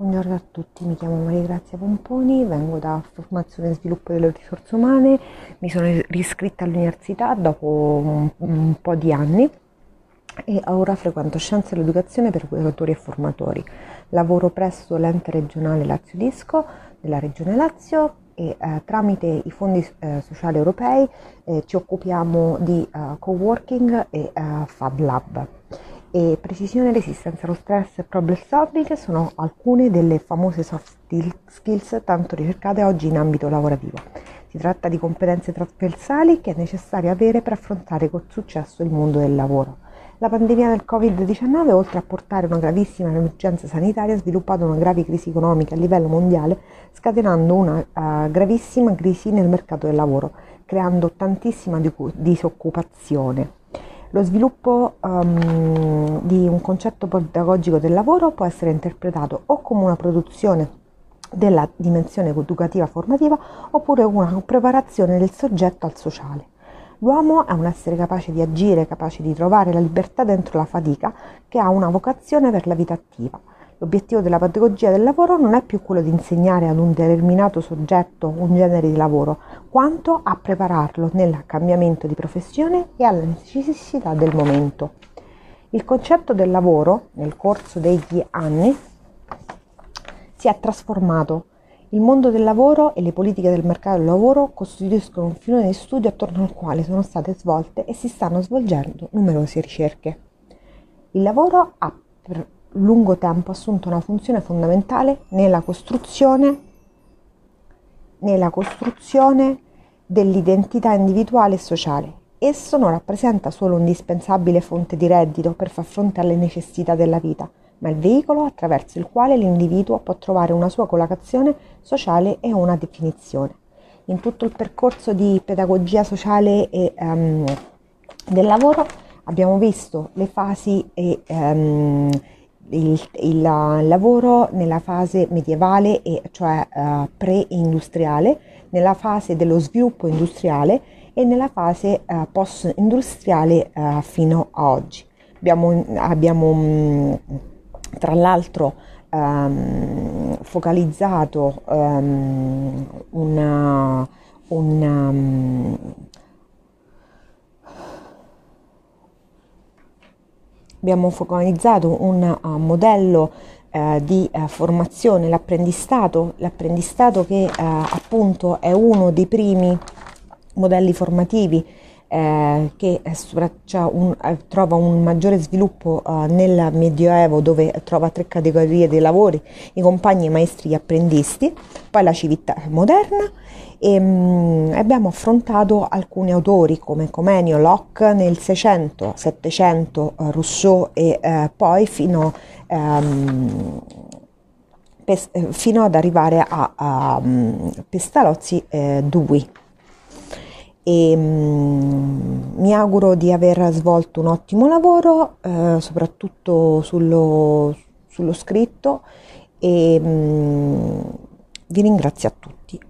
Buongiorno a tutti, mi chiamo Maria Grazia Pomponi, vengo da Formazione e Sviluppo delle Risorse Umane, mi sono riscritta all'università dopo un, un po' di anni e ora frequento Scienze dell'Educazione per educatori e formatori. Lavoro presso l'ente regionale Lazio Disco della Regione Lazio e eh, tramite i fondi eh, sociali europei eh, ci occupiamo di eh, co-working e eh, Fab Lab e precisione, resistenza allo stress e problem solving sono alcune delle famose soft skills tanto ricercate oggi in ambito lavorativo. Si tratta di competenze trasversali che è necessario avere per affrontare con successo il mondo del lavoro. La pandemia del Covid-19, oltre a portare una gravissima emergenza sanitaria, ha sviluppato una grave crisi economica a livello mondiale, scatenando una uh, gravissima crisi nel mercato del lavoro, creando tantissima disoccupazione. Lo sviluppo um, di un concetto pedagogico del lavoro può essere interpretato o come una produzione della dimensione educativa formativa oppure una preparazione del soggetto al sociale. L'uomo è un essere capace di agire, capace di trovare la libertà dentro la fatica, che ha una vocazione per la vita attiva. L'obiettivo della pedagogia del lavoro non è più quello di insegnare ad un determinato soggetto un genere di lavoro, quanto a prepararlo nel cambiamento di professione e alle necessità del momento. Il concetto del lavoro, nel corso degli anni, si è trasformato. Il mondo del lavoro e le politiche del mercato del lavoro costituiscono un filone di studio attorno al quale sono state svolte e si stanno svolgendo numerose ricerche. Il lavoro ha lungo tempo assunto una funzione fondamentale nella costruzione, nella costruzione dell'identità individuale e sociale. Esso non rappresenta solo un'indispensabile fonte di reddito per far fronte alle necessità della vita, ma il veicolo attraverso il quale l'individuo può trovare una sua collocazione sociale e una definizione. In tutto il percorso di pedagogia sociale e um, del lavoro abbiamo visto le fasi e um, il, il, lavoro nella fase medievale, e, cioè uh, pre-industriale, nella fase dello sviluppo industriale e nella fase uh, post-industriale uh, fino a oggi. Abbiamo, abbiamo um, tra l'altro um, focalizzato um, una, una abbiamo focalizzato un uh, modello uh, di uh, formazione, l'apprendistato, l'apprendistato che appunto è uno dei primi modelli formativi eh, che un, eh, trova un maggiore sviluppo eh, nel Medioevo dove trova tre categorie di lavori, i compagni, i maestri, gli apprendisti, poi la civiltà moderna. E mh, mm, abbiamo affrontato alcuni autori come Comenio, Locke nel 600, 700, eh, Rousseau e eh, poi fino ehm, fino ad arrivare a, a um, Pestalozzi eh, Dewey e um, mi auguro di aver svolto un ottimo lavoro, eh, soprattutto sullo, sullo, scritto e um, vi ringrazio a tutti.